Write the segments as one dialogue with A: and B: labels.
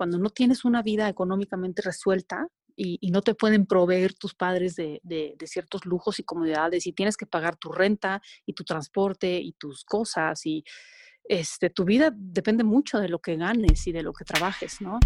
A: cuando no tienes una vida económicamente resuelta y, no te pueden proveer tus padres de, de, ciertos lujos y comodidades y tienes que pagar tu renta y tu transporte y tus cosas y este, tu vida depende mucho de lo que ganes y de lo que trabajes, ¿no?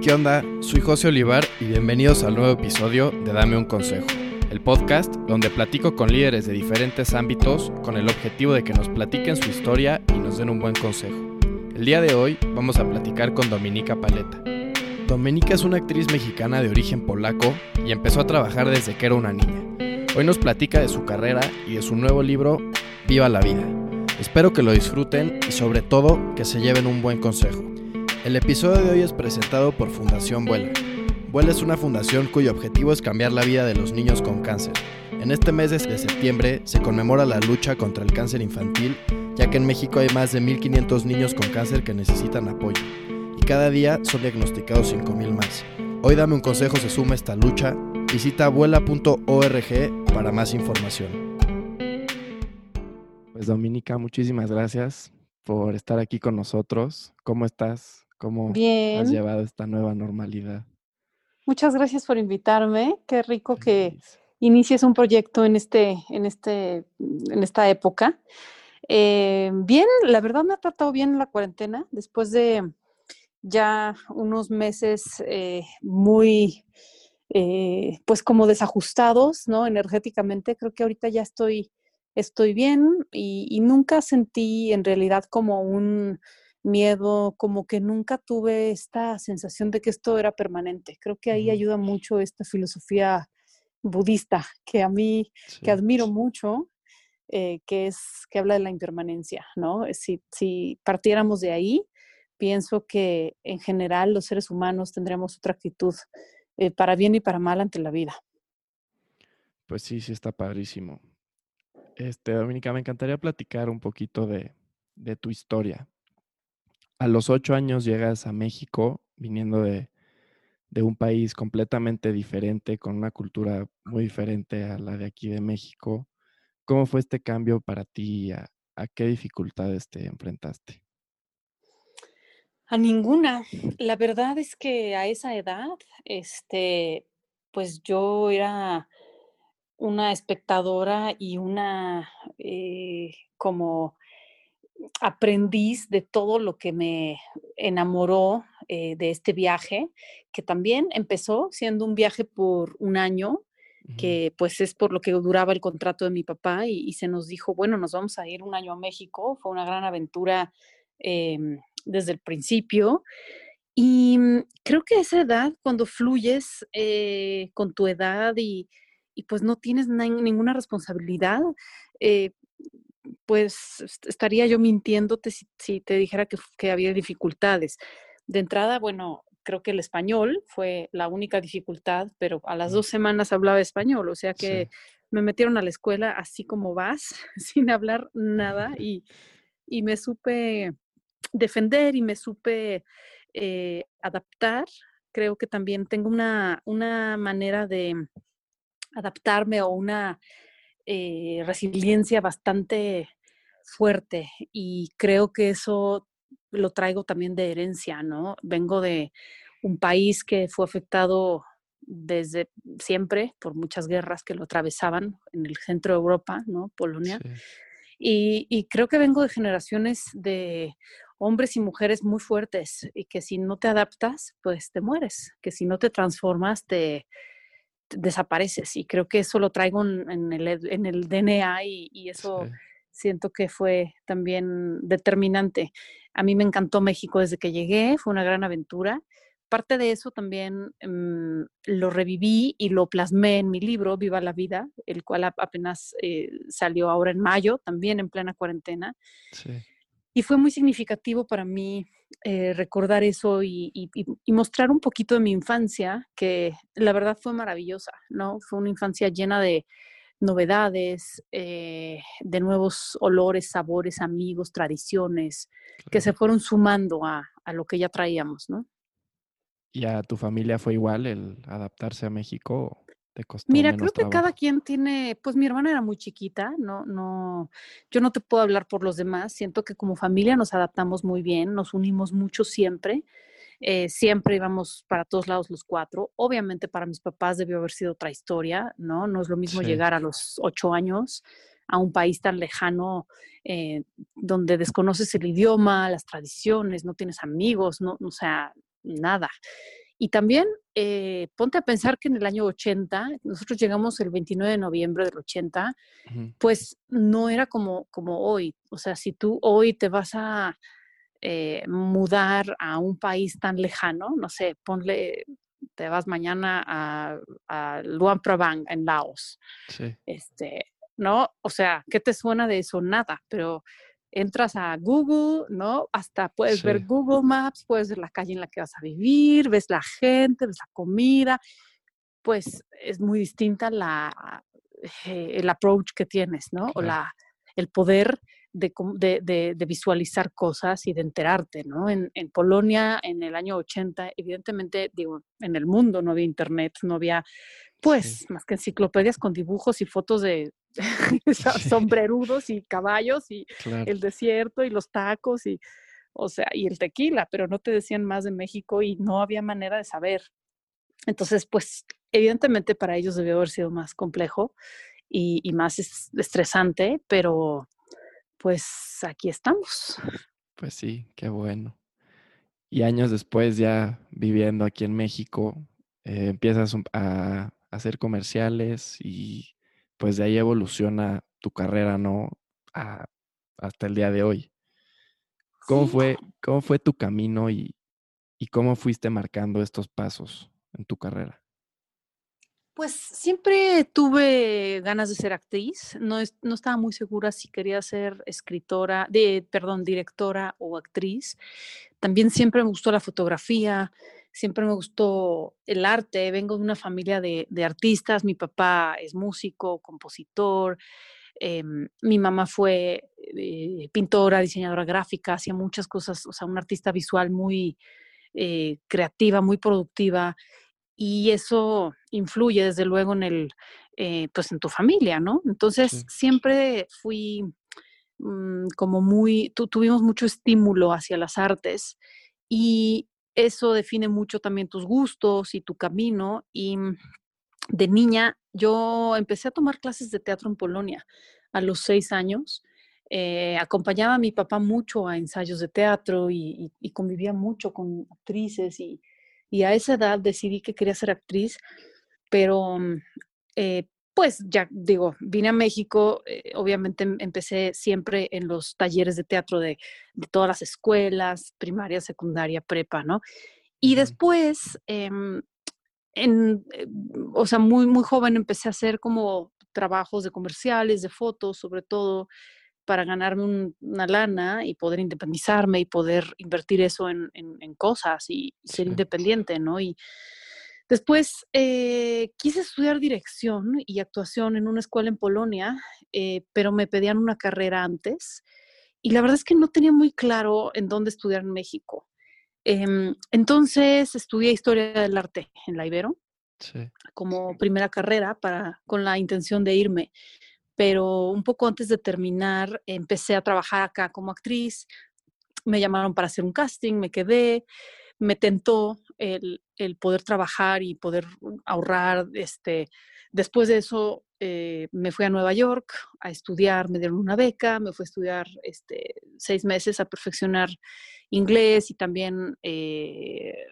B: ¿Qué onda? Soy José Olivar y bienvenidos al nuevo episodio de Dame un Consejo, el podcast donde platico con líderes de diferentes ámbitos con el objetivo de que nos platiquen su historia y nos den un buen consejo. El día de hoy vamos a platicar con Dominica Paleta. Dominica es una actriz mexicana de origen polaco y empezó a trabajar desde que era una niña. Hoy nos platica de su carrera y de su nuevo libro, Viva la Vida. Espero que lo disfruten y sobre todo que se lleven un buen consejo. El episodio de hoy es presentado por Fundación Vuela. Vuela es una fundación cuyo objetivo es cambiar la vida de los niños con cáncer. En este mes de septiembre se conmemora la lucha contra el cáncer infantil ya que en México hay más de 1.500 niños con cáncer que necesitan apoyo, y cada día son diagnosticados 5.000 más. Hoy dame un consejo se suma a esta lucha, visita abuela.org para más información. Pues Dominica, muchísimas gracias por estar aquí con nosotros. ¿Cómo estás? ¿Cómo has llevado esta nueva normalidad?
A: Muchas gracias por invitarme. Qué rico que inicies un proyecto en, este, en, este, en esta época. Eh, bien, la verdad me ha tratado bien la cuarentena después de ya unos meses eh, muy, eh, pues como desajustados, ¿no? Energéticamente, creo que ahorita ya estoy, estoy bien y, nunca sentí en realidad como un miedo, como que nunca tuve esta sensación de que esto era permanente. Creo que ahí ayuda mucho esta filosofía budista que a mí, que admiro mucho eh, que, es, que habla de la impermanencia, ¿no? Si, si partiéramos de ahí, pienso que en general los seres humanos tendremos otra actitud eh, para bien y para mal ante la vida.
B: Pues sí, sí está padrísimo. Este, Dominica, me encantaría platicar un poquito de, de tu historia. A los ocho años llegas a México viniendo de, de un país completamente diferente, con una cultura muy diferente a la de aquí de México. ¿Cómo fue este cambio para ti? ¿A, qué dificultades te enfrentaste?
A: A ninguna. La verdad es que a esa edad, este, pues yo era una espectadora y una eh, como aprendiz de todo lo que me enamoró eh, de este viaje, que también empezó siendo un viaje por un año que pues es por lo que duraba el contrato de mi papá y, se nos dijo, bueno, nos vamos a ir un año a México, fue una gran aventura em, desde el principio. Y mm, creo que a esa edad, cuando fluyes eh, con tu edad y, pues no tienes ninguna responsabilidad, eh, pues estaría yo mintiéndote si, te dijera que, que, había dificultades. De entrada, bueno, creo que el español fue la única dificultad, pero a las dos semanas hablaba español, o sea que me metieron a la escuela así como vas, sin hablar nada y, me supe defender y me supe eh, adaptar. Creo que también tengo una, una manera de adaptarme o una eh, resiliencia bastante fuerte y creo que eso lo traigo también de herencia, ¿no? Vengo de un país que fue afectado desde siempre por muchas guerras que lo atravesaban en el centro de Europa, ¿no? Polonia. Y, creo que vengo de generaciones de hombres y mujeres muy fuertes y que si no te adaptas, pues te mueres, que si no te transformas, te, desapareces. Y creo que eso lo traigo en, el, en el, DNA y, eso siento que fue también determinante. A mí me encantó México desde que llegué, fue una gran aventura. Parte de eso también mm, lo reviví y lo plasmé en mi libro, Viva la Vida, el cual apenas eh, salió ahora en mayo, también en plena cuarentena. Y fue muy significativo para mí eh, recordar eso y, y, mostrar un poquito de mi infancia, que la verdad fue maravillosa, ¿no? Fue una infancia llena de, novedades, eh, de nuevos olores, sabores, amigos, tradiciones, que se fueron sumando a, lo que ya traíamos, ¿no?
B: ¿Y a tu familia fue igual el adaptarse a México? Te costó
A: Mira, creo que cada
B: trabajo?
A: quien tiene, pues mi hermana era muy chiquita, no, no, yo no te puedo hablar por los demás. Siento que como familia nos adaptamos muy bien, nos unimos mucho siempre. eh, siempre íbamos para todos lados los cuatro. Obviamente para mis papás debió haber sido otra historia, ¿no? No es lo mismo
B: Sí,
A: llegar a los ocho años a un país tan lejano eh, donde desconoces el idioma, las tradiciones, no tienes amigos, no, o sea, nada. Y también eh, ponte a pensar que en el año 80, nosotros llegamos el 29 de noviembre del 80,
B: ujú,
A: pues no era como, como hoy. O sea, si tú hoy te vas a eh, mudar a un país tan lejano, no sé, ponle, te vas mañana a, a Luang Prabang en Laos,
B: sí,
A: este, ¿no? O sea, ¿qué te suena de eso? Nada, pero entras a Google, ¿no? Hasta puedes ver Google Maps, puedes ver la calle en la que vas a vivir, ves la gente, ves la comida, pues es muy distinta la, eh, el approach que tienes, ¿no? O la, el poder de, de- de- de visualizar cosas y de enterarte, ¿no? En, en Polonia, en el año 80, evidentemente, digo, en el mundo no había internet, no había,
B: sí,
A: pues, más que enciclopedias con dibujos y fotos de sombrerudos y caballos y
B: claro,
A: el desierto y los tacos y, o sea, y el tequila, pero no te decían más de México y no había manera de saber. Entonces, pues, evidentemente para ellos debió haber sido más complejo y, y más es- estresante, pero pues aquí estamos.
B: pues sí, qué bueno. Y años después, ya viviendo aquí en México, eh, empiezas a hacer comerciales y pues de ahí evoluciona tu carrera, ¿no? A- hasta el día de hoy. ¿Cómo
A: Sí,
B: fue, cómo fue tu camino y, y cómo fuiste marcando estos pasos en tu carrera?
A: Pues siempre tuve ganas de ser actriz. No, es- no estaba muy segura si quería ser escritora, de, perdón, directora o actriz. También siempre me gustó la fotografía, siempre me gustó el arte. Vengo de una familia de, de artistas. Mi papá es músico, compositor. em, mi mamá fue eh, pintora, diseñadora gráfica, hacía muchas cosas, o sea, una artista visual muy eh, creativa, muy productiva y eso influye desde luego en el, eh, pues en tu familia, ¿no? Entonces
B: Sí,
A: siempre fui mm, como muy, tu- tuvimos mucho estímulo hacia las artes y eso define mucho también tus gustos y tu camino. Y mm, de niña yo empecé a tomar clases de teatro en Polonia a los seis años. Eh, acompañaba a mi papá mucho a ensayos de teatro y, y- y convivía mucho con actrices y, y a esa edad decidí que quería ser actriz, pero mm, eh, pues ya digo, vine a México, eh, obviamente em- empecé siempre en los talleres de teatro de, de todas las escuelas, primaria, secundaria, prepa, ¿no? Y después, em, en, eh, o sea, muy, muy joven empecé a hacer como trabajos de comerciales, de fotos, sobre todo para ganarme un- una lana y poder independizarme y poder invertir eso en, en- en cosas y, y ser
B: sí,
A: independiente, ¿no? Y después eh, quise estudiar dirección y actuación en una escuela en Polonia, eh, pero me pedían una carrera antes y la verdad es que no tenía muy claro en dónde estudiar en México. Em, entonces estudié historia del arte en la Ibero
B: sí,
A: como primera carrera para, con la intención de irme, pero un poco antes de terminar empecé a trabajar acá como actriz, me llamaron para hacer un casting, me quedé, me tentó el, el poder trabajar y poder ahorrar. Este, después de eso eh, me fui a Nueva York a estudiar, me dieron una beca, me fui a estudiar este, seis meses a perfeccionar inglés y también eh,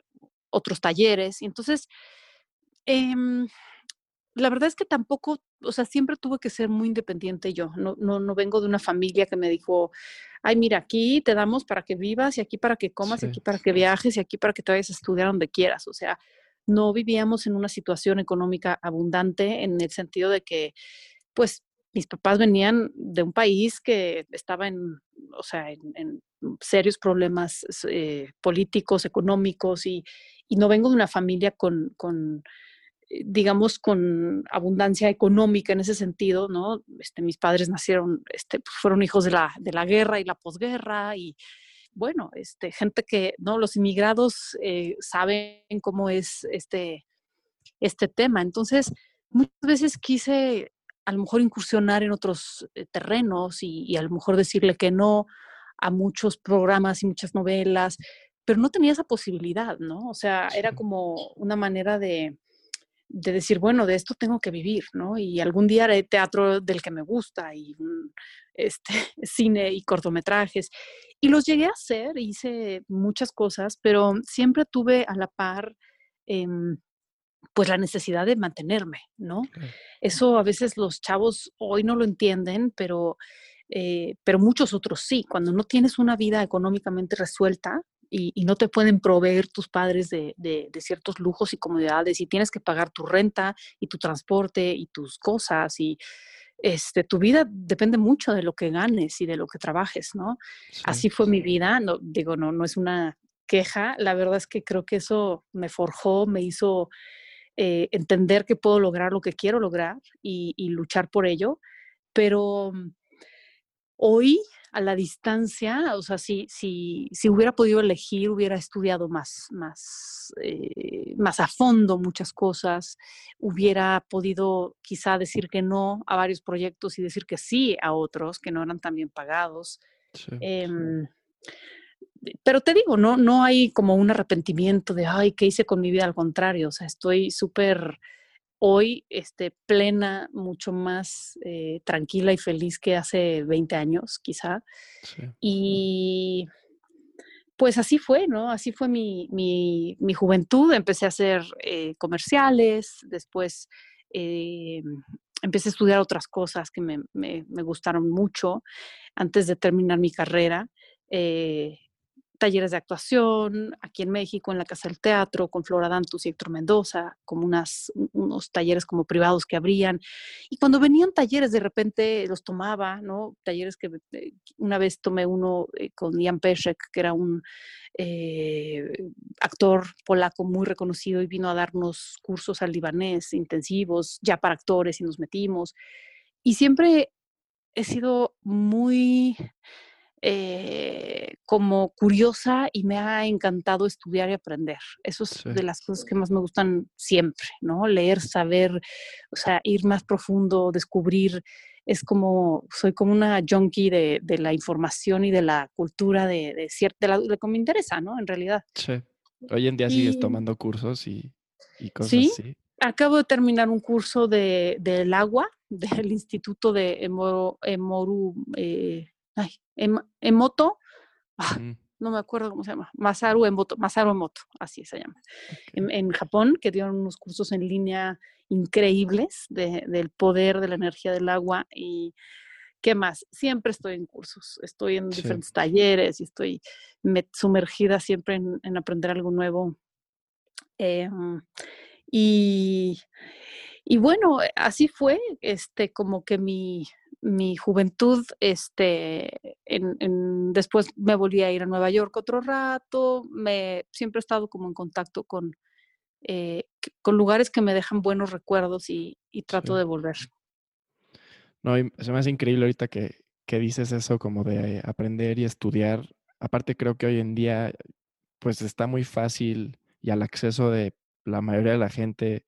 A: otros talleres. Y entonces, em, la verdad es que tampoco, o sea, siempre tuve que ser muy independiente yo. No, no, no vengo de una familia que me dijo, ay, mira, aquí te damos para que vivas y aquí para que comas y aquí para que viajes y aquí para que te vayas a estudiar donde quieras. O sea, no vivíamos en una situación económica abundante en el sentido de que, pues, mis papás venían de un país que estaba en, o sea, en, en serios problemas eh, políticos, económicos y, y, no vengo de una familia con, con digamos, con abundancia económica en ese sentido, ¿no? Este, mis padres nacieron, este, pues, fueron hijos de la, de la guerra y la posguerra y, bueno, este, gente que, ¿no? Los inmigrados eh, saben cómo es este, este tema. Entonces, muchas veces quise a lo mejor incursionar en otros eh, terrenos y, a lo mejor decirle que no a muchos programas y muchas novelas, pero no tenía esa posibilidad, ¿no? O sea, era como una manera de, de decir, bueno, de esto tengo que vivir, ¿no? Y algún día haré teatro del que me gusta y este, cine y cortometrajes. Y los llegué a hacer, hice muchas cosas, pero siempre tuve a la par em, pues la necesidad de mantenerme, ¿no? Eso a veces los chavos hoy no lo entienden, pero, eh, pero muchos otros sí. Cuando no tienes una vida económicamente resuelta y, no te pueden proveer tus padres de, de, ciertos lujos y comodidades y tienes que pagar tu renta y tu transporte y tus cosas y este, tu vida depende mucho de lo que ganes y de lo que trabajes, ¿no? Así fue mi vida, no, digo, no, no es una queja, la verdad es que creo que eso me forjó, me hizo eh, entender que puedo lograr lo que quiero lograr y, luchar por ello, pero mm, hoy a la distancia, o sea, si, si, si hubiera podido elegir, hubiera estudiado más, más, eh, más a fondo muchas cosas, hubiera podido quizá decir que no a varios proyectos y decir que sí a otros que no eran tan bien pagados. Em, pero te digo, no, no hay como un arrepentimiento de, ay, ¿qué hice con mi vida? Al contrario, o sea, estoy súper hoy este, plena, mucho más eh, tranquila y feliz que hace 20 años, quizá. Y pues así fue, ¿no? Así fue mi, mi, mi juventud. Empecé a hacer eh, comerciales, después eh, empecé a estudiar otras cosas que me, me, me, gustaron mucho antes de terminar mi carrera talleres de actuación aquí en México, en la Casa del Teatro, con Flora Dantus y Héctor Mendoza, como unas, unos talleres como privados que abrían. Y cuando venían talleres, de repente los tomaba, ¿no? Talleres que eh, una vez tomé uno eh, con Jan Peszek, que era un eh, actor polaco muy reconocido y vino a darnos cursos al libanés intensivos, ya para actores, y nos metimos. Y siempre he sido muy eh, como curiosa y me ha encantado estudiar y aprender. Eso es de las cosas que más me gustan siempre, ¿no? Leer, saber, o sea, ir más profundo, descubrir. Es como, soy como una junkie de, de la información y de la cultura de, de, de, de lo que me interesa, ¿no? En realidad.
B: Sí. Hoy en día sigues tomando cursos y, y cosas ¿sí? así.
A: Acabo de terminar un curso de, del agua del Instituto de Emoru, eh, ay, Emoto, ah, no me acuerdo cómo se llama, Masaru Emoto, Masaru Emoto, así se llama, en, Japón, que dieron unos cursos en línea increíbles del poder de la energía del agua y ¿qué más? Siempre estoy en cursos, estoy en diferentes talleres y estoy sumergida siempre en, aprender algo nuevo. Em, y, y bueno, así fue, este, como que mi, mi juventud, este, en, después me volví a ir a Nueva York otro rato, me, siempre he estado como en contacto con, eh, con lugares que me dejan buenos recuerdos y, trato de volver.
B: No, se me hace increíble ahorita que, que dices eso como de aprender y estudiar. Aparte creo que hoy en día pues está muy fácil y al acceso de la mayoría de la gente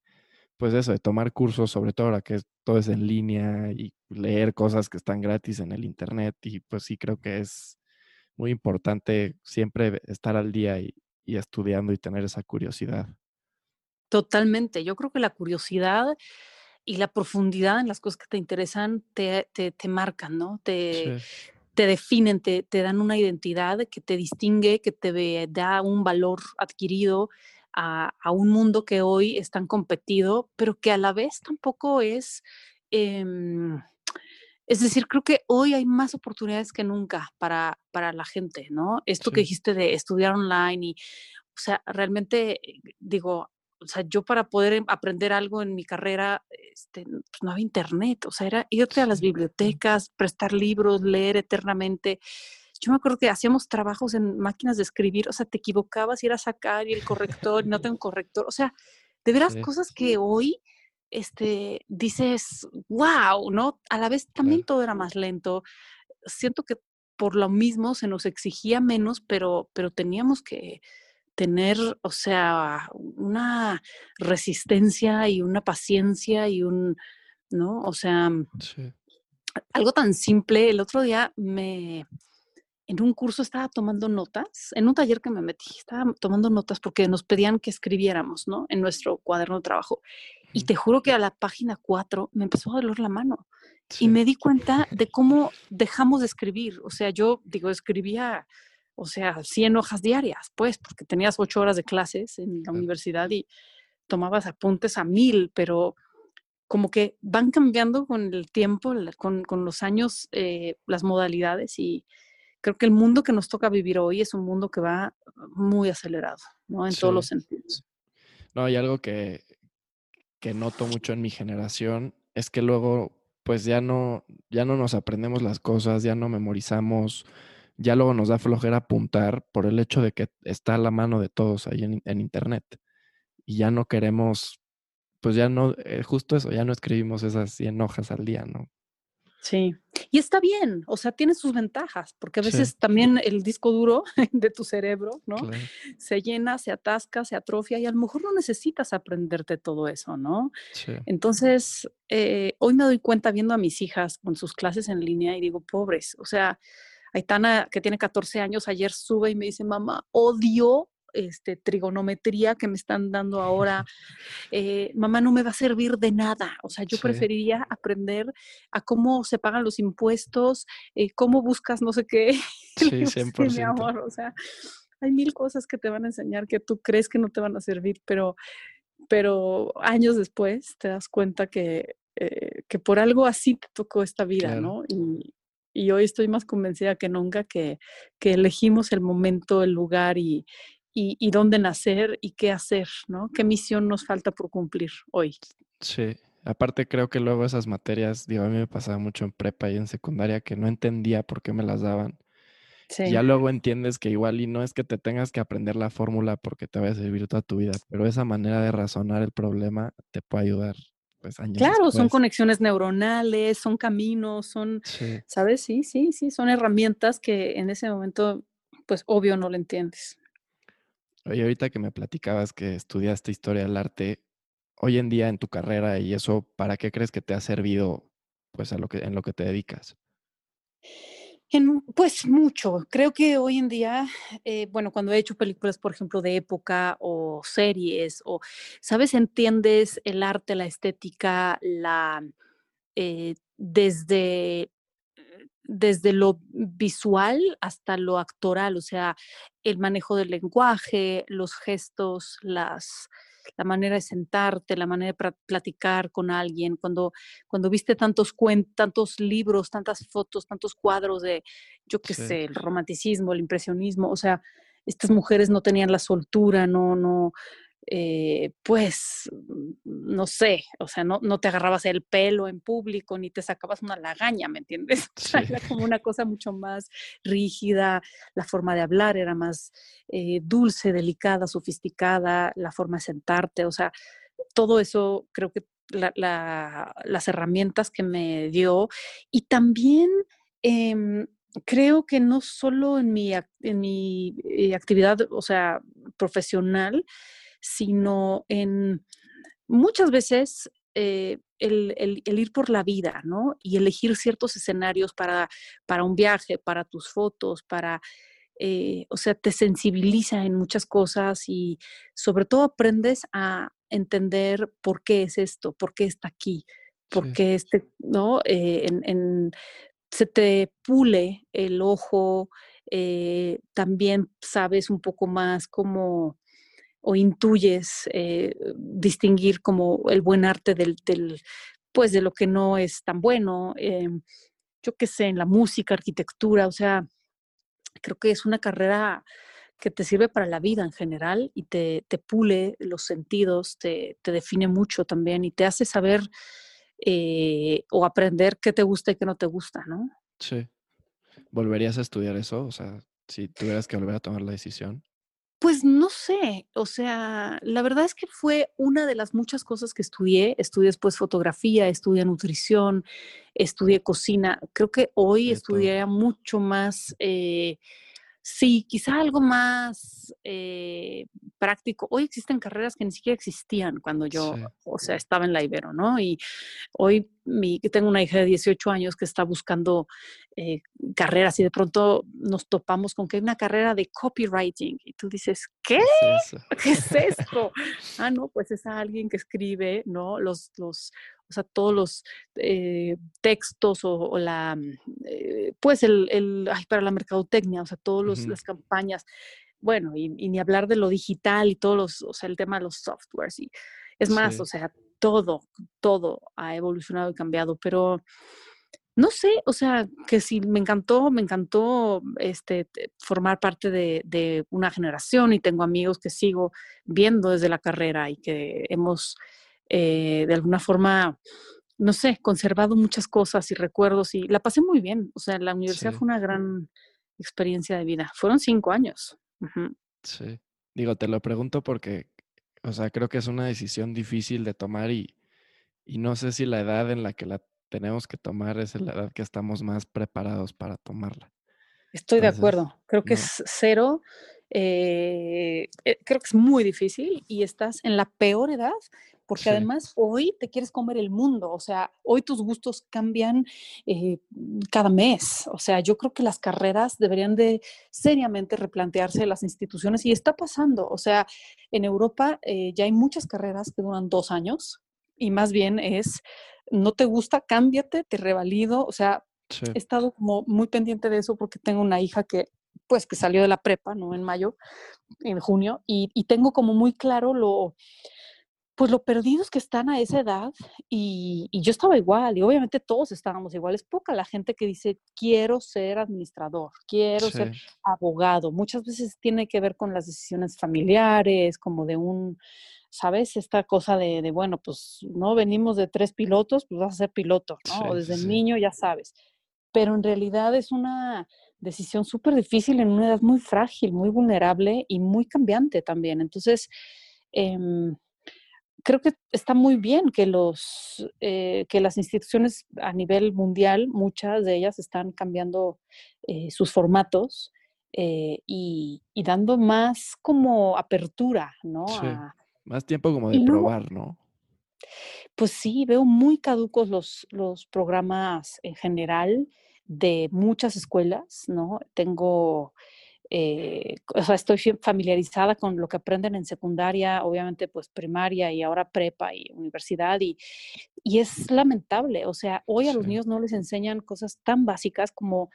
B: pues eso, de tomar cursos, sobre todo ahora que todo es en línea y leer cosas que están gratis en el Internet. Y pues sí creo que es muy importante siempre estar al día y, estudiando y tener esa curiosidad.
A: Totalmente. Yo creo que la curiosidad y la profundidad en las cosas que te interesan te, te, marcan, ¿no? Te, te definen, te, te, dan una identidad que te distingue, que te da un valor adquirido a, un mundo que hoy es tan competido, pero que a la vez tampoco es... Em, es decir, creo que hoy hay más oportunidades que nunca para, para la gente, ¿no? Esto que dijiste de estudiar online y, o sea, realmente digo, o sea, yo para poder em, aprender algo en mi carrera, este, pues no había internet, o sea, era irte a las bibliotecas, prestar libros, leer eternamente. Yo me acuerdo que hacíamos trabajos en máquinas de escribir, o sea, te equivocabas y era sacar y el corrector, y no tengo corrector, o sea, de veras cosas que hoy este, dices, wow, ¿no? A la vez también todo era más lento. Siento que por lo mismo se nos exigía menos, pero, pero teníamos que, tener, o sea, una resistencia y una paciencia y un, ¿no? O sea, algo tan simple. El otro día me, en un curso estaba tomando notas, en un taller que me metí, estaba tomando notas porque nos pedían que escribiéramos, ¿no? En nuestro cuaderno de trabajo. Y te juro que a la página 4 me empezó a doler la mano. Y me di cuenta de cómo dejamos de escribir. O sea, yo digo, escribía, o sea, 100 hojas diarias, pues, porque tenías 8 horas de clases en la universidad y tomabas apuntes a mil, pero como que van cambiando con el tiempo, con, con los años, eh, las modalidades y, creo que el mundo que nos toca vivir hoy es un mundo que va muy acelerado, ¿no? En todos los sentidos.
B: No, hay algo que, que noto mucho en mi generación es que luego, pues ya no, ya no nos aprendemos las cosas, ya no memorizamos, ya luego nos da flojera apuntar por el hecho de que está a la mano de todos ahí en, en internet. Y ya no queremos, pues ya no, eh, justo eso, ya no escribimos esas 100 hojas al día, ¿no?
A: Sí, y está bien, o sea, tiene sus ventajas, porque a veces también el disco duro de tu cerebro, ¿no? Se llena, se atasca, se atrofia y a lo mejor no necesitas aprenderte todo eso, ¿no? Sí. Entonces, eh, hoy me doy cuenta viendo a mis hijas con sus clases en línea y digo, pobres, o sea, Aitana, que tiene 14 años, ayer sube y me dice, mamá, odio este, trigonometría que me están dando ahora, eh, mamá no me va a servir de nada. O sea, yo preferiría aprender a cómo se pagan los impuestos, eh, cómo buscas no sé qué.
B: Sí, 100%.
A: mi amor, o sea, hay mil cosas que te van a enseñar que tú crees que no te van a servir, pero, pero años después te das cuenta que, eh, que por algo así te tocó esta vida, ¿no? Y, y hoy estoy más convencida que nunca que, que, elegimos el momento, el lugar y, y, dónde nacer y qué hacer, ¿no? ¿Qué misión nos falta por cumplir hoy?
B: Sí, aparte creo que luego esas materias, digo, a mí me pasaba mucho en prepa y en secundaria que no entendía por qué me las daban. Sí. ya luego entiendes que igual y no es que te tengas que aprender la fórmula porque te vaya a servir toda tu vida, pero esa manera de razonar el problema te puede ayudar pues años
A: Claro, son conexiones neuronales, son caminos, son, ¿sabes? Sí, sí, sí, son herramientas que en ese momento, pues obvio no lo entiendes.
B: Oye, ahorita que me platicabas que estudiaste historia del arte, hoy en día en tu carrera y eso, ¿para qué crees que te ha servido pues a lo que, en lo que te dedicas?
A: pues mucho. Creo que hoy en día, eh, bueno, cuando he hecho películas, por ejemplo, de época o series, o, ¿sabes? Entiendes el arte, la estética, la, eh, desde desde lo visual hasta lo actoral, o sea, el manejo del lenguaje, los gestos, las, la manera de sentarte, la manera de platicar con alguien, cuando, cuando viste tantos tantos libros, tantas fotos, tantos cuadros de, yo qué sé, el romanticismo, el impresionismo, o sea, estas mujeres no tenían la soltura, no, no, eh, pues, mm, no sé, o sea, no, no te agarrabas el pelo en público ni te sacabas una lagaña, ¿me entiendes? era como una cosa mucho más rígida, la forma de hablar era más eh, dulce, delicada, sofisticada, la forma de sentarte, o sea, todo eso creo que las herramientas que me dio y también... Em, creo que no solo en mi, en mi eh, actividad, o sea, profesional, sino en muchas veces eh, el, ir por la vida, ¿no? Y elegir ciertos escenarios para, para un viaje, para tus fotos, para, eh, o sea, te sensibiliza en muchas cosas y sobre todo aprendes a entender por qué es esto, por qué está aquí, por qué este, ¿no? Eh, en, se te pule el ojo, también sabes un poco más cómo o intuyes eh, distinguir como el buen arte del, pues de lo que no es tan bueno, eh, yo qué sé, en la música, arquitectura, o sea, creo que es una carrera que te sirve para la vida en general y te, te pule los sentidos, te, te, define mucho también y te hace saber eh, o aprender qué te gusta y qué no te gusta, ¿no?
B: Sí. ¿Volverías a estudiar eso? O sea, si tuvieras que volver a tomar la decisión.
A: Pues no sé, o sea, la verdad es que fue una de las muchas cosas que estudié. Estudié después fotografía, estudié nutrición, estudié cocina. Creo que hoy estudiaría mucho más, eh, Sí, quizá algo más eh, práctico. Hoy existen carreras que ni siquiera existían cuando yo, o sea, estaba en la Ibero, ¿no? Y hoy mi, tengo una hija de 18 años que está buscando eh, carreras y de pronto nos topamos con que hay una carrera de copywriting y tú dices, ¿qué? ¿Qué es, esto? ah, no, pues es alguien que escribe, ¿no? Los, los, o sea, todos los eh, textos o, la, mm, eh, pues el, el ay, para la mercadotecnia, o sea, todas las campañas, bueno, y, ni hablar de lo digital y todos los, o sea, el tema de los softwares y es más, o sea, todo, todo ha evolucionado y cambiado, pero no sé, o sea, que si me encantó, me encantó este, formar parte de, de, una generación y tengo amigos que sigo viendo desde la carrera y que hemos eh, de alguna forma, no sé, conservado muchas cosas y recuerdos y la pasé muy bien. O sea, la universidad fue una gran experiencia de vida. Fueron cinco años.
B: Sí. Digo, te lo pregunto porque, o sea, creo que es una decisión difícil de tomar y, y no sé si la edad en la que la tenemos que tomar es la edad que estamos más preparados para tomarla.
A: Estoy de acuerdo. Creo que es cero. Eh, eh, creo que es muy difícil y estás en la peor edad porque además hoy te quieres comer el mundo, o sea, hoy tus gustos cambian eh, cada mes, o sea, yo creo que las carreras deberían de seriamente replantearse las instituciones y está pasando, o sea, en Europa eh, ya hay muchas carreras que duran dos años y más bien es, no te gusta, cámbiate, te revalido, o sea, he estado como muy pendiente de eso porque tengo una hija que pues que salió de la prepa, ¿no? En mayo, en junio, y, y tengo como muy claro lo, pues lo perdidos que están a esa edad y, yo estaba igual y obviamente todos estábamos igual. Es poca la gente que dice, quiero ser administrador, quiero ser abogado. Muchas veces tiene que ver con las decisiones familiares, como de un, ¿sabes? Esta cosa de, bueno, pues no venimos de tres pilotos, pues vas a ser piloto, ¿no? o desde niño ya sabes. Pero en realidad es una decisión súper difícil en una edad muy frágil, muy vulnerable y muy cambiante también. Entonces, eh, creo que está muy bien que, los, eh, que las instituciones a nivel mundial, muchas de ellas están cambiando eh, sus formatos eh, y, dando más como apertura, ¿no?
B: más tiempo como de probar, ¿no?
A: Pues sí, veo muy caducos los, los programas en general de muchas escuelas, ¿no? Tengo eh, o sea, estoy familiarizada con lo que aprenden en secundaria, obviamente pues primaria y ahora prepa y universidad y, y es lamentable, o sea, hoy a los niños no les enseñan cosas tan básicas como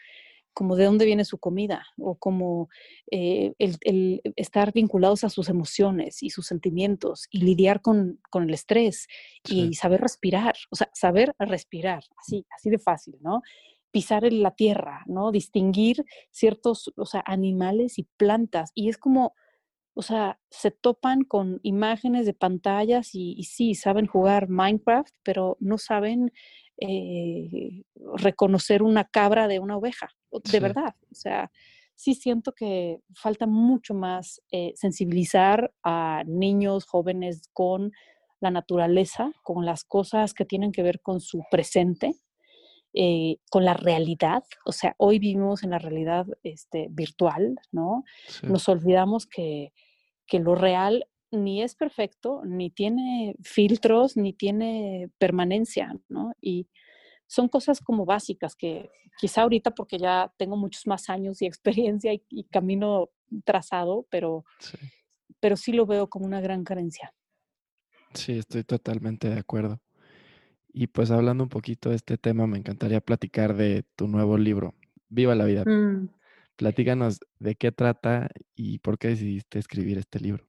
A: como de dónde viene su comida o como eh, el, el, estar vinculados a sus emociones y sus sentimientos y lidiar con, con el estrés y saber respirar, o sea, saber respirar, así, así de fácil, ¿no? Pisar en la tierra, ¿no? Distinguir ciertos, o sea, animales y plantas. Y es como, o sea, se topan con imágenes de pantallas y, sí, saben jugar Minecraft, pero no saben eh, reconocer una cabra de una oveja, de verdad. O sea, sí siento que falta mucho más eh, sensibilizar a niños, jóvenes con la naturaleza, con las cosas que tienen que ver con su presente eh, con la realidad, o sea, hoy vivimos en la realidad este, virtual, ¿no? Nos olvidamos que, que lo real ni es perfecto, ni tiene filtros, ni tiene permanencia, ¿no? Y son cosas como básicas que quizá ahorita porque ya tengo muchos más años y experiencia y, camino trazado, pero sí. pero sí lo veo como una gran carencia.
B: Sí, estoy totalmente de acuerdo. Y pues hablando un poquito de este tema, me encantaría platicar de tu nuevo libro, Viva la vida. Mm. Platícanos de qué trata y por qué decidiste escribir este libro.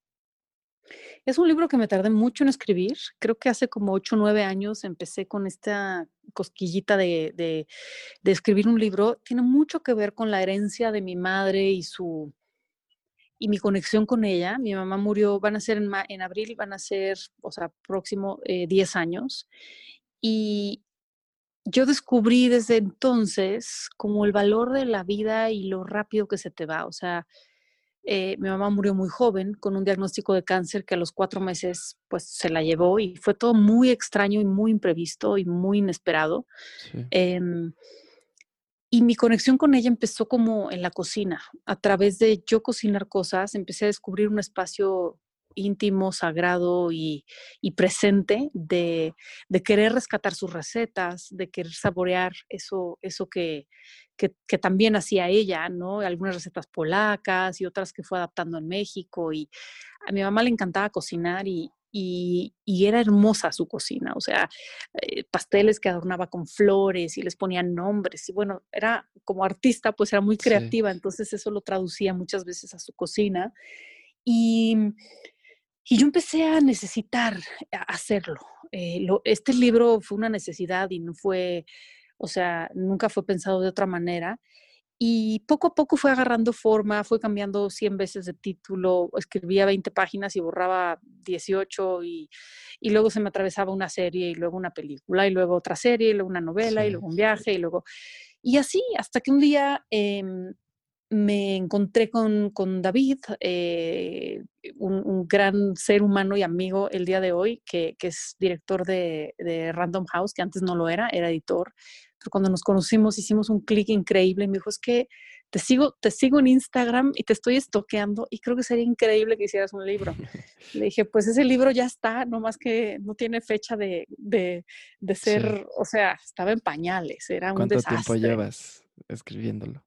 A: Es un libro que me tardé mucho en escribir. Creo que hace como 8 o 9 años empecé con esta cosquillita de, de, de, escribir un libro. Tiene mucho que ver con la herencia de mi madre y su y mi conexión con ella. Mi mamá murió, van a ser en, en abril, van a ser, o sea, próximo 10 eh, años. Y yo descubrí desde entonces como el valor de la vida y lo rápido que se te va. O sea, eh, mi mamá murió muy joven con un diagnóstico de cáncer que a los cuatro meses pues se la llevó y fue todo muy extraño y muy imprevisto y muy inesperado. Em, y mi conexión con ella empezó como en la cocina, a través de yo cocinar cosas, empecé a descubrir un espacio íntimo, sagrado y, presente de, querer rescatar sus recetas, de querer saborear eso, eso que, que, también hacía ella, ¿no? Algunas recetas polacas y otras que fue adaptando en México. Y a mi mamá le encantaba cocinar y, y, era hermosa su cocina, o sea, eh, pasteles que adornaba con flores y les ponían nombres. Y bueno, era como artista, pues era muy creativa, entonces eso lo traducía muchas veces a su cocina. Y y yo empecé a necesitar hacerlo. Eh, este libro fue una necesidad y no fue, o sea, nunca fue pensado de otra manera. Y poco a poco fue agarrando forma, fue cambiando 100 veces de título, escribía 20 páginas y borraba 18 y, y, luego se me atravesaba una serie y luego una película y luego otra serie y luego una novela y luego un viaje y luego... Y así, hasta que un día em, me encontré con, David, eh, un, gran ser humano y amigo el día de hoy, que, es director de, Random House, que antes no lo era, era editor. Pero cuando nos conocimos hicimos un clic increíble y me dijo, es que te sigo, te sigo en Instagram y te estoy estoqueando y creo que sería increíble que hicieras un libro. Le dije, pues ese libro ya está, nomás que no tiene fecha de, ser, o sea, estaba en pañales, era un
B: desastre. ¿Cuánto tiempo llevas escribiéndolo?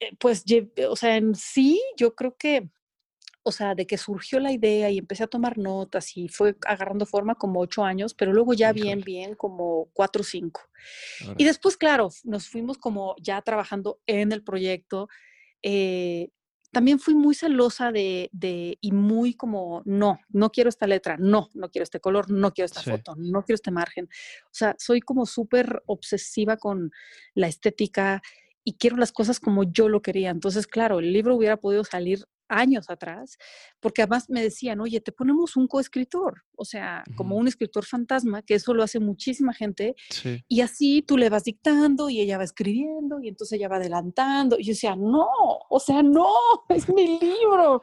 A: Eh, pues, o sea, en sí, yo creo que, o sea, de que surgió la idea y empecé a tomar notas y fue agarrando forma como ocho años, pero luego ya bien, bien, como cuatro o cinco. Y después, claro, nos fuimos como ya trabajando en el proyecto. Eh, también fui muy celosa de, de, y muy como, no, no quiero esta letra, no, no quiero este color, no quiero esta foto, no quiero este margen. O sea, soy como súper obsesiva con la estética, y quiero las cosas como yo lo quería. Entonces, claro, el libro hubiera podido salir años atrás, porque además me decían, oye, te ponemos un coescritor, o sea, como un escritor fantasma, que eso lo hace muchísima gente, y así tú le vas dictando y ella va escribiendo y entonces ella va adelantando, y yo decía, no, o sea, no, es mi libro.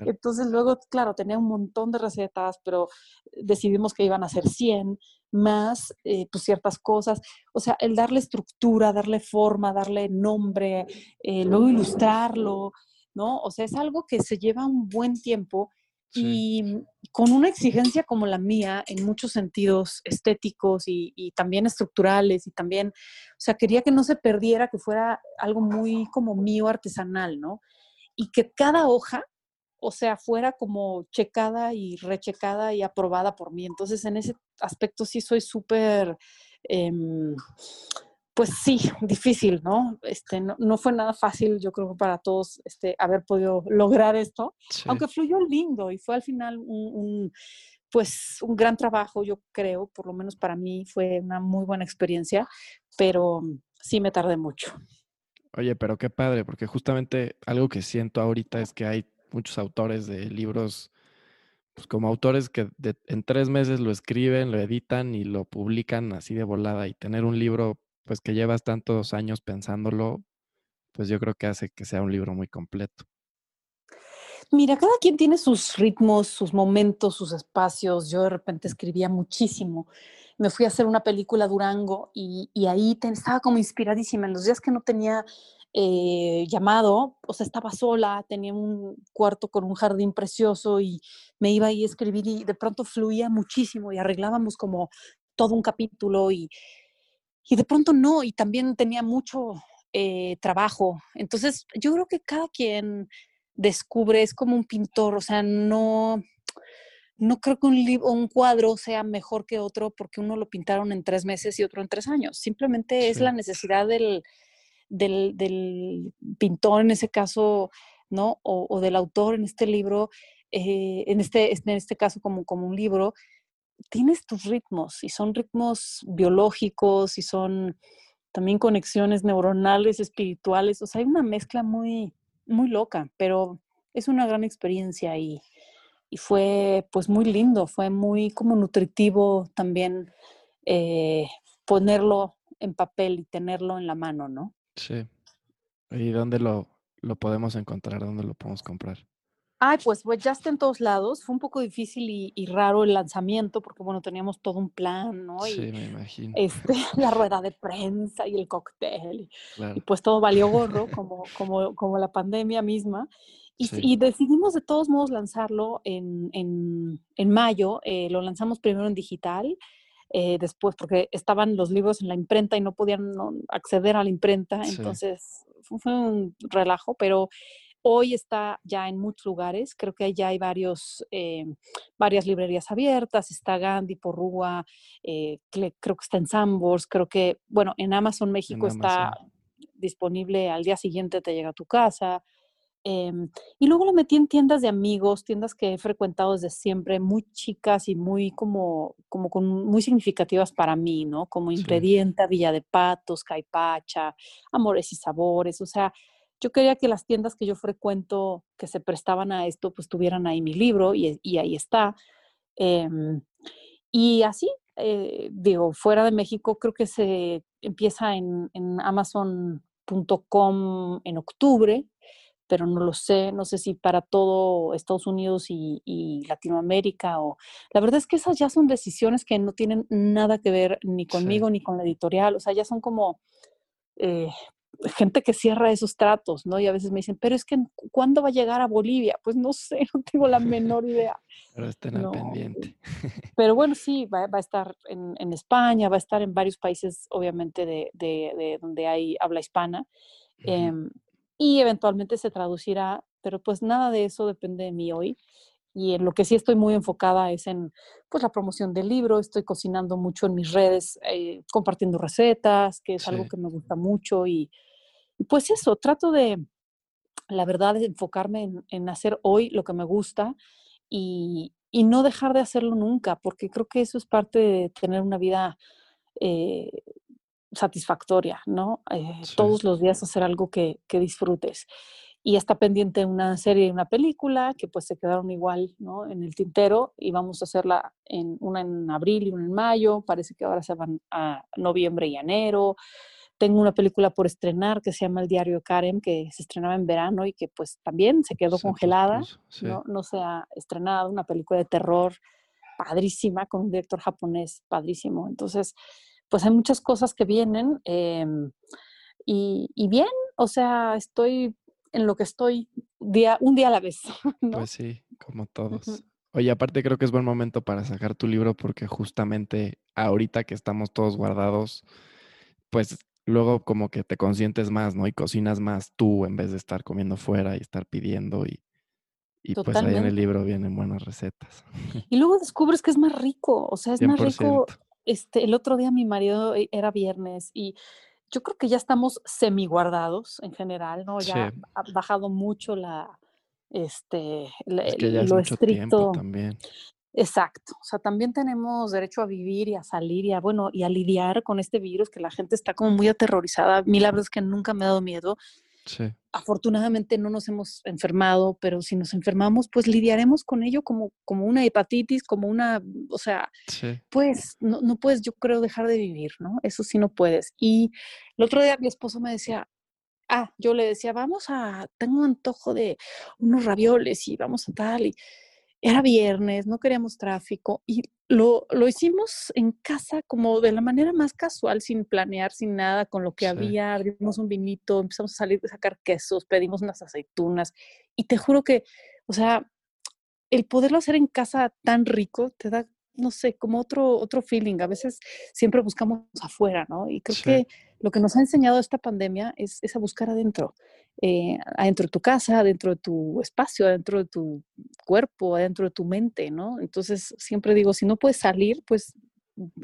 A: Entonces luego, claro, tenía un montón de recetas, pero decidimos que iban a ser 100, más eh, pues ciertas cosas. O sea, el darle estructura, darle forma, darle nombre, eh, luego ilustrarlo, ¿no? O sea, es algo que se lleva un buen tiempo y con una exigencia como la mía en muchos sentidos estéticos y, y, también estructurales y también, o sea, quería que no se perdiera, que fuera algo muy como mío artesanal, ¿no? Y que cada hoja o sea, fuera como checada y rechecada y aprobada por mí. Entonces, en ese aspecto sí soy súper, em, pues sí, difícil, ¿no? Este, no, fue nada fácil, yo creo, para todos este, haber podido lograr esto, aunque fluyó lindo y fue al final un, pues un gran trabajo, yo creo, por lo menos para mí fue una muy buena experiencia, pero sí me tardé mucho.
B: Oye, pero qué padre, porque justamente algo que siento ahorita es que hay muchos autores de libros, pues como autores que en tres meses lo escriben, lo editan y lo publican así de volada y tener un libro, pues que llevas tantos años pensándolo, pues yo creo que hace que sea un libro muy completo.
A: Mira, cada quien tiene sus ritmos, sus momentos, sus espacios. Yo de repente escribía muchísimo. Me fui a hacer una película Durango y, ahí estaba como inspiradísima. En los días que no tenía eh, llamado, o sea, estaba sola, tenía un cuarto con un jardín precioso y me iba ahí a escribir y de pronto fluía muchísimo y arreglábamos como todo un capítulo y, y de pronto no, y también tenía mucho eh, trabajo. Entonces, yo creo que cada quien descubre, es como un pintor, o sea, no, no creo que un, libro, un cuadro sea mejor que otro porque uno lo pintaron en tres meses y otro en tres años. Simplemente es la necesidad del, del, pintor en ese caso, ¿no? O, del autor en este libro, eh, en, este, en este caso como, como un libro, tienes tus ritmos y son ritmos biológicos y son también conexiones neuronales, espirituales, o sea, hay una mezcla muy, muy loca, pero es una gran experiencia y, y fue pues muy lindo, fue muy como nutritivo también eh, ponerlo en papel y tenerlo en la mano, ¿no?
B: Sí. ¿Y dónde lo, lo podemos encontrar? ¿Dónde lo podemos comprar?
A: Ay, pues, pues ya está en todos lados. Fue un poco difícil y, raro el lanzamiento porque, bueno, teníamos todo un plan, ¿no?
B: Sí, me imagino.
A: Este, la rueda de prensa y el cóctel. Y, pues todo valió gorro, como, como, como la pandemia misma. Y, decidimos de todos modos lanzarlo en, en, en mayo. Eh, lo lanzamos primero en digital. Eh, después, porque estaban los libros en la imprenta y no podían acceder a la imprenta, entonces fue un relajo, pero Hoy está ya en muchos lugares, creo que ya hay varios, eh, varias librerías abiertas, está Gandhi, Porrúa, eh, creo que está en Sambors, creo que, bueno, en Amazon México está disponible al día siguiente, te llega a tu casa. Em, y luego lo metí en tiendas de amigos, tiendas que he frecuentado desde siempre, muy chicas y muy como, como con, muy significativas para mí, ¿no? Como Ingrediente, Villa de Patos, Caipacha, Amores y Sabores, o sea, yo quería que las tiendas que yo frecuento que se prestaban a esto, pues tuvieran ahí mi libro y, ahí está. Em, y así, eh, digo, fuera de México creo que se empieza en, amazon.com en octubre, pero no lo sé, no sé si para todo Estados Unidos y, Latinoamérica o... La verdad es que esas ya son decisiones que no tienen nada que ver ni conmigo ni con la editorial, o sea, ya son como... Eh, gente que cierra esos tratos, ¿no? Y a veces me dicen, pero es que ¿cuándo va a llegar a Bolivia? Pues no sé, no tengo la menor idea.
B: Pero estén al pendiente.
A: Pero bueno, sí, va, a estar en, España, va a estar en varios países, obviamente, de, donde hay habla hispana. Em, y eventualmente se traducirá, pero pues nada de eso depende de mí hoy. Y en lo que sí estoy muy enfocada es en pues, la promoción del libro, estoy cocinando mucho en mis redes, eh, compartiendo recetas, que es algo que me gusta mucho. Y, pues eso, trato de, la verdad, de enfocarme en, hacer hoy lo que me gusta y, no dejar de hacerlo nunca, porque creo que eso es parte de tener una vida eh, satisfactoria, ¿no? Eh, todos los días hacer algo que, que disfrutes y está pendiente una serie y una película que pues se quedaron igual ¿no? en el tintero y vamos a hacerla en una en abril y una en mayo, parece que ahora se van a noviembre y enero. Tengo una película por estrenar que se llama El diario Karen, que se estrenaba en verano y que pues también se quedó congelada, ¿no? no se ha estrenado, una película de terror padrísima con un director japonés padrísimo. Entonces, pues hay muchas cosas que vienen em, y, y bien, o sea, estoy en lo que estoy día, un día a la vez.
B: Pues sí, como todos. Oye, aparte creo que es buen momento para sacar tu libro porque justamente ahorita que estamos todos guardados, pues luego como que te consientes más, ¿no? Y cocinas más tú en vez de estar comiendo fuera y estar pidiendo y, y pues ahí en el libro vienen buenas recetas.
A: Y luego descubres que es más rico, o sea, es más rico. Este, el otro día mi marido eh, era viernes y yo creo que ya estamos semi guardados en general, ¿no? Ya ha bajado mucho la, este,
B: es que ya lo estricto. también.
A: Exacto, o sea, también tenemos derecho a vivir y a salir y a, bueno, y a lidiar con este virus que la gente está como muy aterrorizada. Es que nunca me ha dado miedo. Afortunadamente no nos hemos enfermado, pero si nos enfermamos, pues lidiaremos con ello como, como una hepatitis, como una, o sea, pues no, no puedes, yo creo, dejar de vivir, ¿no? Eso sí no puedes. Y el otro día mi esposo me decía, ah, yo le decía, vamos a, tengo un antojo de unos ravioles y vamos a tal, y era viernes, no queríamos tráfico y lo, lo, hicimos en casa como de la manera más casual, sin planear, sin nada, con lo que había, abrimos un vinito, empezamos a salir de sacar quesos, pedimos unas aceitunas y te juro que, o sea, el poderlo hacer en casa tan rico te da, no sé, como otro, otro feeling. A veces siempre buscamos afuera, ¿no? Y creo que lo que nos ha enseñado esta pandemia es, es a buscar adentro. Eh, adentro de tu casa, adentro de tu espacio, adentro de tu cuerpo, adentro de tu mente, ¿no? Entonces, siempre digo, si no puedes salir, pues,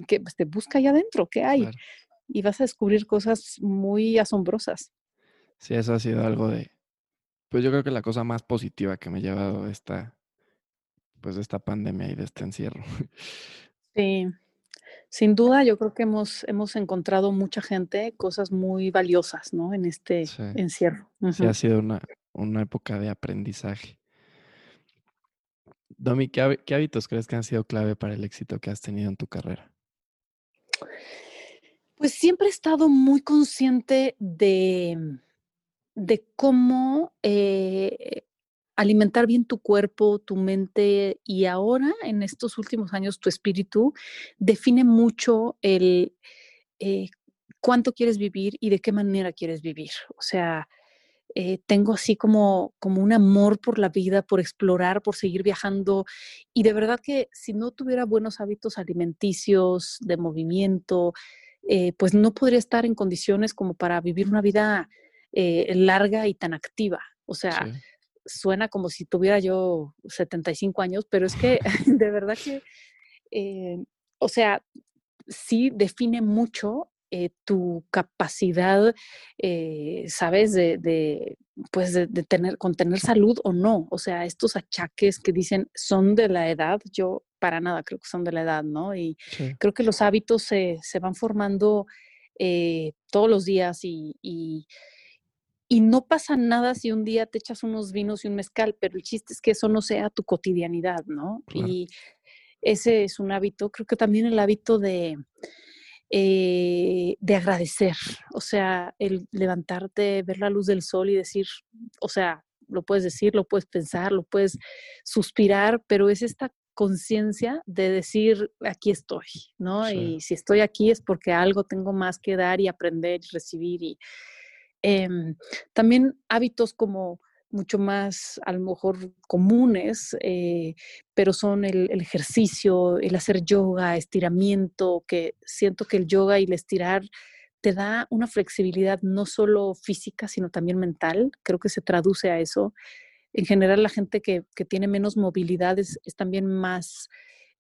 A: que pues, te busca ahí adentro, ¿qué hay? Y vas a descubrir cosas muy asombrosas.
B: Sí, eso ha sido algo de, pues yo creo que la cosa más positiva que me ha llevado esta, pues esta pandemia y de este encierro.
A: Sí, sin duda, yo creo que hemos, hemos encontrado mucha gente, cosas muy valiosas, ¿no? En este encierro.
B: Sí, ha sido una, una, época de aprendizaje. Domi, ¿qué, ¿qué, hábitos crees que han sido clave para el éxito que has tenido en tu carrera?
A: Pues siempre he estado muy consciente de, de cómo eh, alimentar bien tu cuerpo, tu mente y ahora en estos últimos años tu espíritu define mucho el eh, cuánto quieres vivir y de qué manera quieres vivir. O sea, eh, tengo así como, como un amor por la vida, por explorar, por seguir viajando. Y de verdad que si no tuviera buenos hábitos alimenticios, de movimiento, eh, pues no podría estar en condiciones como para vivir una vida larga y tan activa. O sea, suena como si tuviera yo 75 años, pero es que de verdad que, o sea, sí define mucho eh, tu capacidad, eh, ¿sabes? De, pues de, tener, con tener salud o no. O sea, estos achaques que dicen son de la edad, yo para nada creo que son de la edad, ¿no? Y creo que los hábitos se, van formando eh, todos los días y, y, no pasa nada si un día te echas unos vinos y un mezcal, pero el chiste es que eso no sea tu cotidianidad, ¿no? Y ese es un hábito, creo que también el hábito de eh, de agradecer, o sea, el levantarte, ver la luz del sol y decir, o sea, lo puedes decir, lo puedes pensar, lo puedes suspirar, pero es esta conciencia de decir, aquí estoy, ¿no? Y si estoy aquí es porque algo tengo más que dar y aprender y recibir. Y em, también hábitos como mucho más a lo mejor comunes, eh, pero son el, ejercicio, el hacer yoga, estiramiento, que siento que el yoga y el estirar te da una flexibilidad no solo física, sino también mental. Creo que se traduce a eso. En general, la gente que, tiene menos movilidad es, también más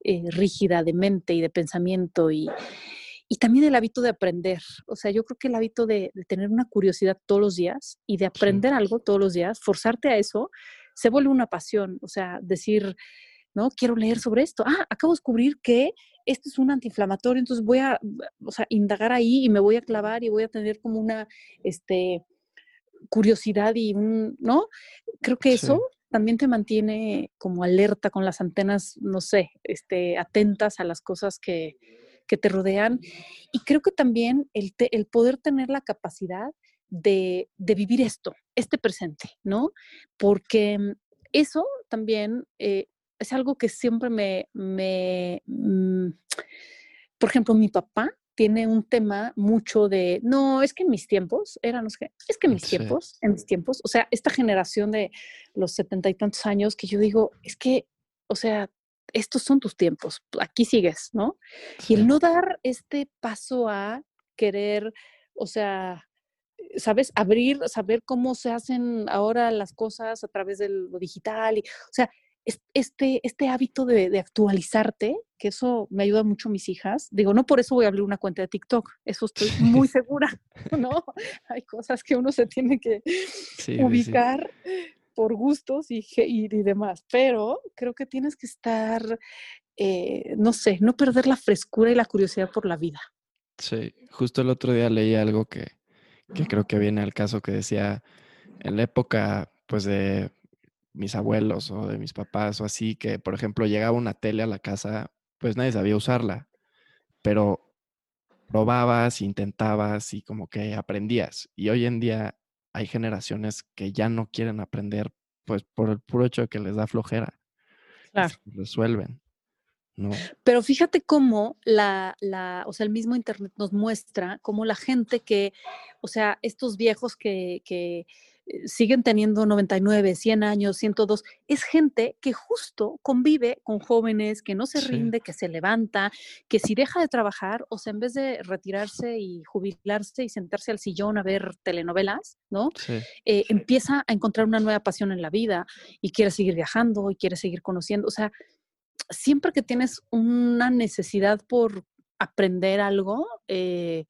A: eh, rígida de mente y de pensamiento y, y también el hábito de aprender. O sea, yo creo que el hábito de, tener una curiosidad todos los días y de aprender algo todos los días, forzarte a eso, se vuelve una pasión. O sea, decir, ¿no? Quiero leer sobre esto. Ah, acabo de descubrir que esto es un antiinflamatorio, entonces voy a, o sea, indagar ahí y me voy a clavar y voy a tener como una, este, curiosidad y un, ¿no? Creo que eso también te mantiene como alerta con las antenas, no sé, este, atentas a las cosas que, que te rodean. Y creo que también el, el poder tener la capacidad de, de, vivir esto, este presente, ¿no? Porque mm, eso también eh, es algo que siempre me, me mm, por ejemplo, mi papá tiene un tema mucho de, no, es que en mis tiempos, eran los que, es que en mis tiempos, en mis tiempos, o sea, esta generación de los setenta y tantos años que yo digo, es que, o sea, estos son tus tiempos, aquí sigues, ¿no? Y el no dar este paso a querer, o sea, ¿sabes? Abrir, saber cómo se hacen ahora las cosas a través de lo digital. Y, o sea, este, este hábito de, actualizarte, que eso me ayuda mucho a mis hijas. Digo, no por eso voy a abrir una cuenta de TikTok, eso estoy muy segura, ¿no? Hay cosas que uno se tiene que ubicar por gustos y, y, demás, pero creo que tienes que estar, eh, no sé, no perder la frescura y la curiosidad por la vida.
B: Sí, justo el otro día leí algo que, que creo que viene al caso que decía, en la época pues de mis abuelos o de mis papás o así, que por ejemplo llegaba una tele a la casa, pues nadie sabía usarla, pero probabas, intentabas y como que aprendías. Y hoy en día hay generaciones que ya no quieren aprender, pues por el puro hecho de que les da flojera. Claro. Resuelven. ¿no?
A: Pero fíjate cómo la, la, o sea, el mismo Internet nos muestra cómo la gente que, o sea, estos viejos que, que siguen teniendo 99, 100 años, 102, es gente que justo convive con jóvenes, que no se rinde, que se levanta, que si deja de trabajar, o sea, en vez de retirarse y jubilarse y sentarse al sillón a ver telenovelas, ¿no? Eh, empieza a encontrar una nueva pasión en la vida y quiere seguir viajando y quiere seguir conociendo. O sea, siempre que tienes una necesidad por aprender algo, eh,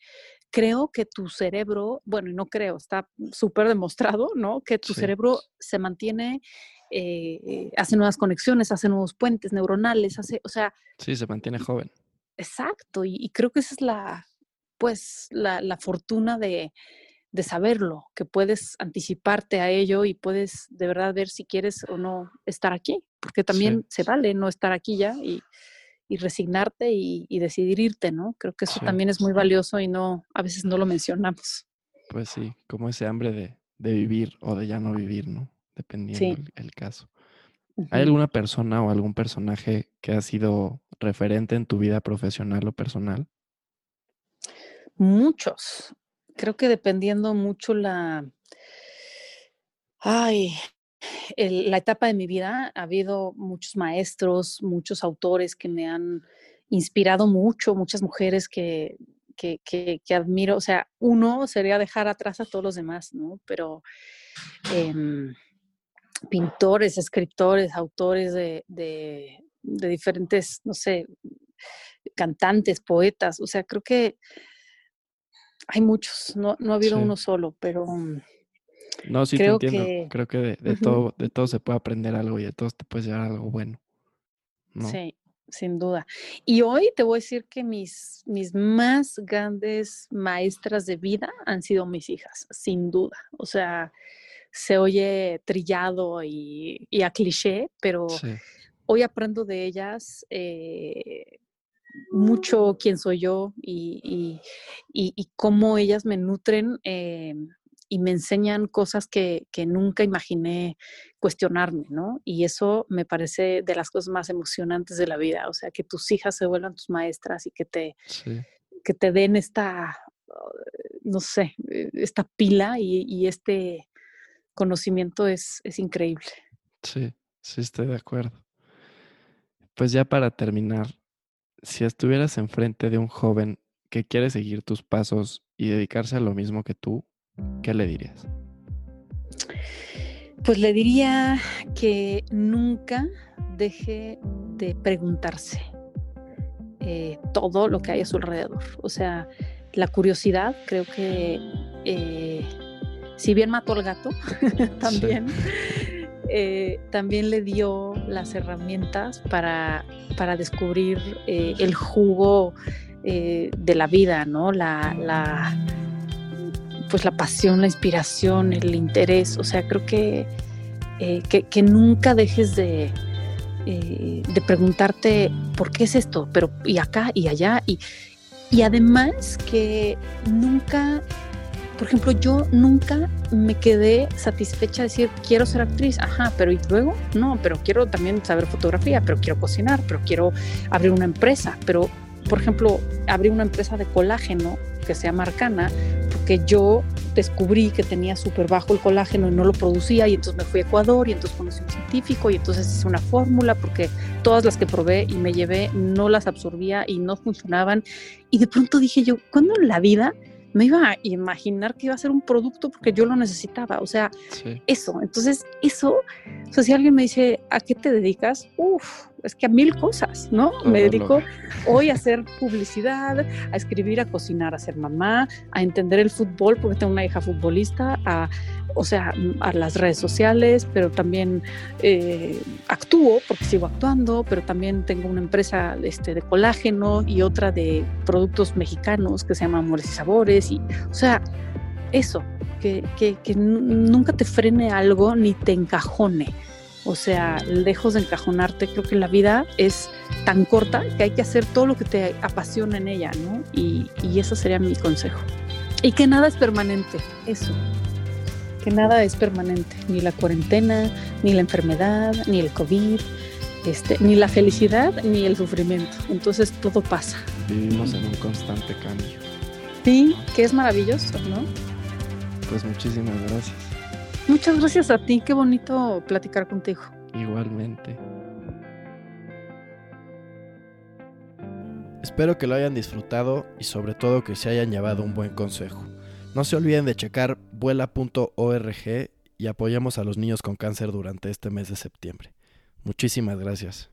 A: creo que tu cerebro, bueno, no creo, está súper demostrado, ¿no? Que tu cerebro se mantiene, eh, hace nuevas conexiones, hace nuevos puentes neuronales, hace, o sea...
B: Sí, se mantiene joven.
A: Exacto, y, creo que esa es la, pues, la, fortuna de, saberlo, que puedes anticiparte a ello y puedes de verdad ver si quieres o no estar aquí, porque también se vale no estar aquí ya y y resignarte y, decidir irte, ¿no? Creo que eso también es muy valioso y no, a veces no lo mencionamos.
B: Pues sí, como ese hambre de, vivir o de ya no vivir, ¿no? dependiendo el, caso. ¿Hay alguna persona o algún personaje que ha sido referente en tu vida profesional o personal?
A: Muchos. Creo que dependiendo mucho la... Ay, la etapa de mi vida ha habido muchos maestros, muchos autores que me han inspirado mucho, muchas mujeres que, que, que, admiro. O sea, uno sería dejar atrás a todos los demás, ¿no? Pero em, pintores, escritores, autores de, de, de, diferentes, no sé, cantantes, poetas. O sea, creo que hay muchos, no, no ha habido uno solo, pero
B: no, sí Creo te entiendo. Que... Creo que de, todo, de todo se puede aprender algo y de todos te puedes llevar algo bueno.
A: Sí, sin duda. Y hoy te voy a decir que mis, mis más grandes maestras de vida han sido mis hijas, sin duda. O sea, se oye trillado y, a cliché, pero hoy aprendo de ellas eh, mucho quién soy yo y, y, cómo ellas me nutren. Eh, y me enseñan cosas que, nunca imaginé cuestionarme, ¿no? Y eso me parece de las cosas más emocionantes de la vida, o sea, que tus hijas se vuelvan tus maestras y que te, que te den esta, no sé, eh, esta pila y, este conocimiento es, es increíble.
B: Sí, sí, estoy de acuerdo. Pues ya para terminar, si estuvieras enfrente de un joven que quiere seguir tus pasos y dedicarse a lo mismo que tú, ¿qué le dirías?
A: Pues le diría que nunca deje de preguntarse eh, todo lo que hay a su alrededor. O sea, la curiosidad creo que eh, si bien mató al gato, también, eh, también le dio las herramientas para, para descubrir el jugo de la vida, ¿no? la, pues la pasión, la inspiración, el interés. O sea, creo que, eh, que, nunca dejes de, eh, de preguntarte por qué es esto, pero y acá y allá. Y, y además que nunca, por ejemplo, yo nunca me quedé satisfecha de decir, quiero ser actriz, ajá, pero ¿y luego? No, pero quiero también saber fotografía, pero quiero cocinar, pero quiero abrir una empresa, pero, por ejemplo, abrir una empresa de colágeno que sea Marcana, porque yo descubrí que tenía súper bajo el colágeno y no lo producía y entonces me fui a Ecuador y entonces conocí un científico y entonces hice una fórmula porque todas las que probé y me llevé no las absorbía y no funcionaban y de pronto dije yo, ¿cuándo en la vida me iba a imaginar que iba a ser un producto porque yo lo necesitaba. O sea, eso. Entonces, eso, o sea, si alguien me dice, ¿a qué te dedicas? Uf, es que a mil cosas, ¿no? me dedico hoy a hacer publicidad, a escribir, a cocinar, a ser mamá, a entender el fútbol porque tengo una hija futbolista, a, o sea, a las redes sociales, pero también eh, actúo porque sigo actuando, pero también tengo una empresa este, de colágeno y otra de productos mexicanos que se llama Amores y Sabores, y, o sea, eso, que, que, que nunca te frene algo ni te encajone o sea, lejos de encajonarte, creo que la vida es tan corta que hay que hacer todo lo que te apasiona en ella, ¿no? Y, y eso sería mi consejo. Y que nada es permanente, eso. Que nada es permanente, ni la cuarentena, ni la enfermedad, ni el COVID, este, ni la felicidad, ni el sufrimiento. Entonces todo pasa.
B: Vivimos en un constante cambio.
A: Sí, que es maravilloso, ¿no?
B: Pues muchísimas gracias.
A: Muchas gracias a ti, qué bonito platicar contigo.
B: Igualmente. Espero que lo hayan disfrutado y sobre todo que se hayan llevado un buen consejo. No se olviden de checar vuela.org y apoyemos a los niños con cáncer durante este mes de septiembre. Muchísimas gracias.